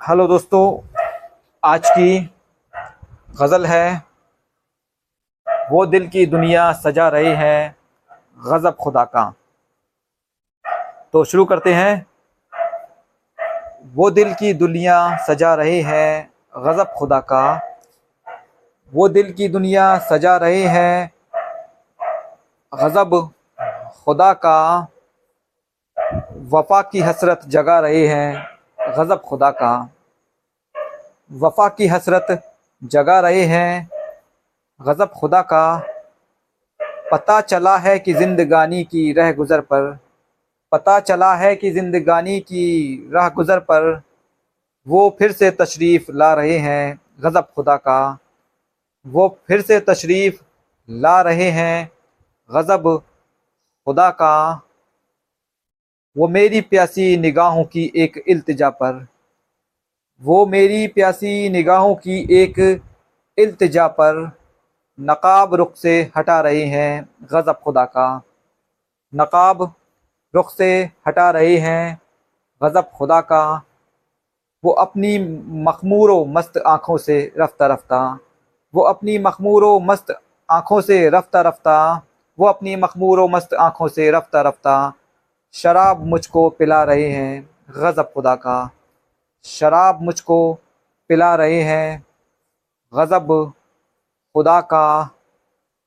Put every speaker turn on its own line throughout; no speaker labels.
Hello दोस्तों, आज की गज़ल है, वो दिल की दुनिया सजा रही है, गज़ब खुदा का। तो शुरू करते हैं। वो दिल की दुनिया सजा रही है, गज़ब खुदा का। वो दिल की दुनिया सजा रही है, गज़ब खुदा का। वफा की हसरत जगा रहे हैं गज़ब खुदा का। वफा की हसरत जगा रहे हैं। गज़ब खुदा का। पता चला है कि ज़िंदगानी की रह गुज़र पर। पता चला है कि ज़िंदगानी की राह गुज़र पर वो फिर से तशरीफ़ ला रहे हैं, गज़ब खुदा का। वो फिर से तशरीफ़ ला रहे हैं, गज़ब खुदा का। वो मेरी प्यासी निगाहों की एक इल्तिजा पर। वो मेरी प्यासी निगाहों की एक इल्तिजा पर नकाब रुख से हटा रहे हैं गज़ब खुदा का। नकाब रुख से हटा रहे हैं गज़ब खुदा का। वो अपनी मखमूर मस्त आँखों से रफ्ता रफ्ता। वो अपनी मखमूर व मस्त आँखों से रफ्ता रफ्ता। वो अपनी मखमूर मस्त आँखों से रफ्ता रफ्ता। शराब मुझको पिला रहे हैं, गज़ब खुदा का। शराब मुझको पिला रहे हैं, गज़ब खुदा का।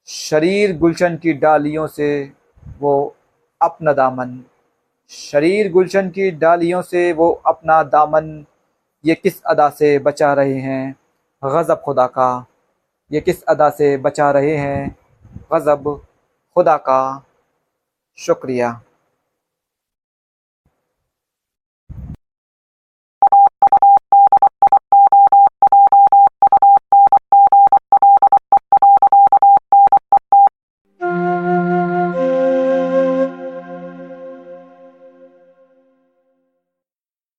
शरीर गुलशन की डालियों से वो अपना दामन। शरीर गुलशन की डालियों से वो अपना दामन। ये किस अदा से बचा रहे हैं, गज़ब खुदा का। ये किस अदा से बचा रहे हैं, गज़ब खुदा का। शुक्रिया।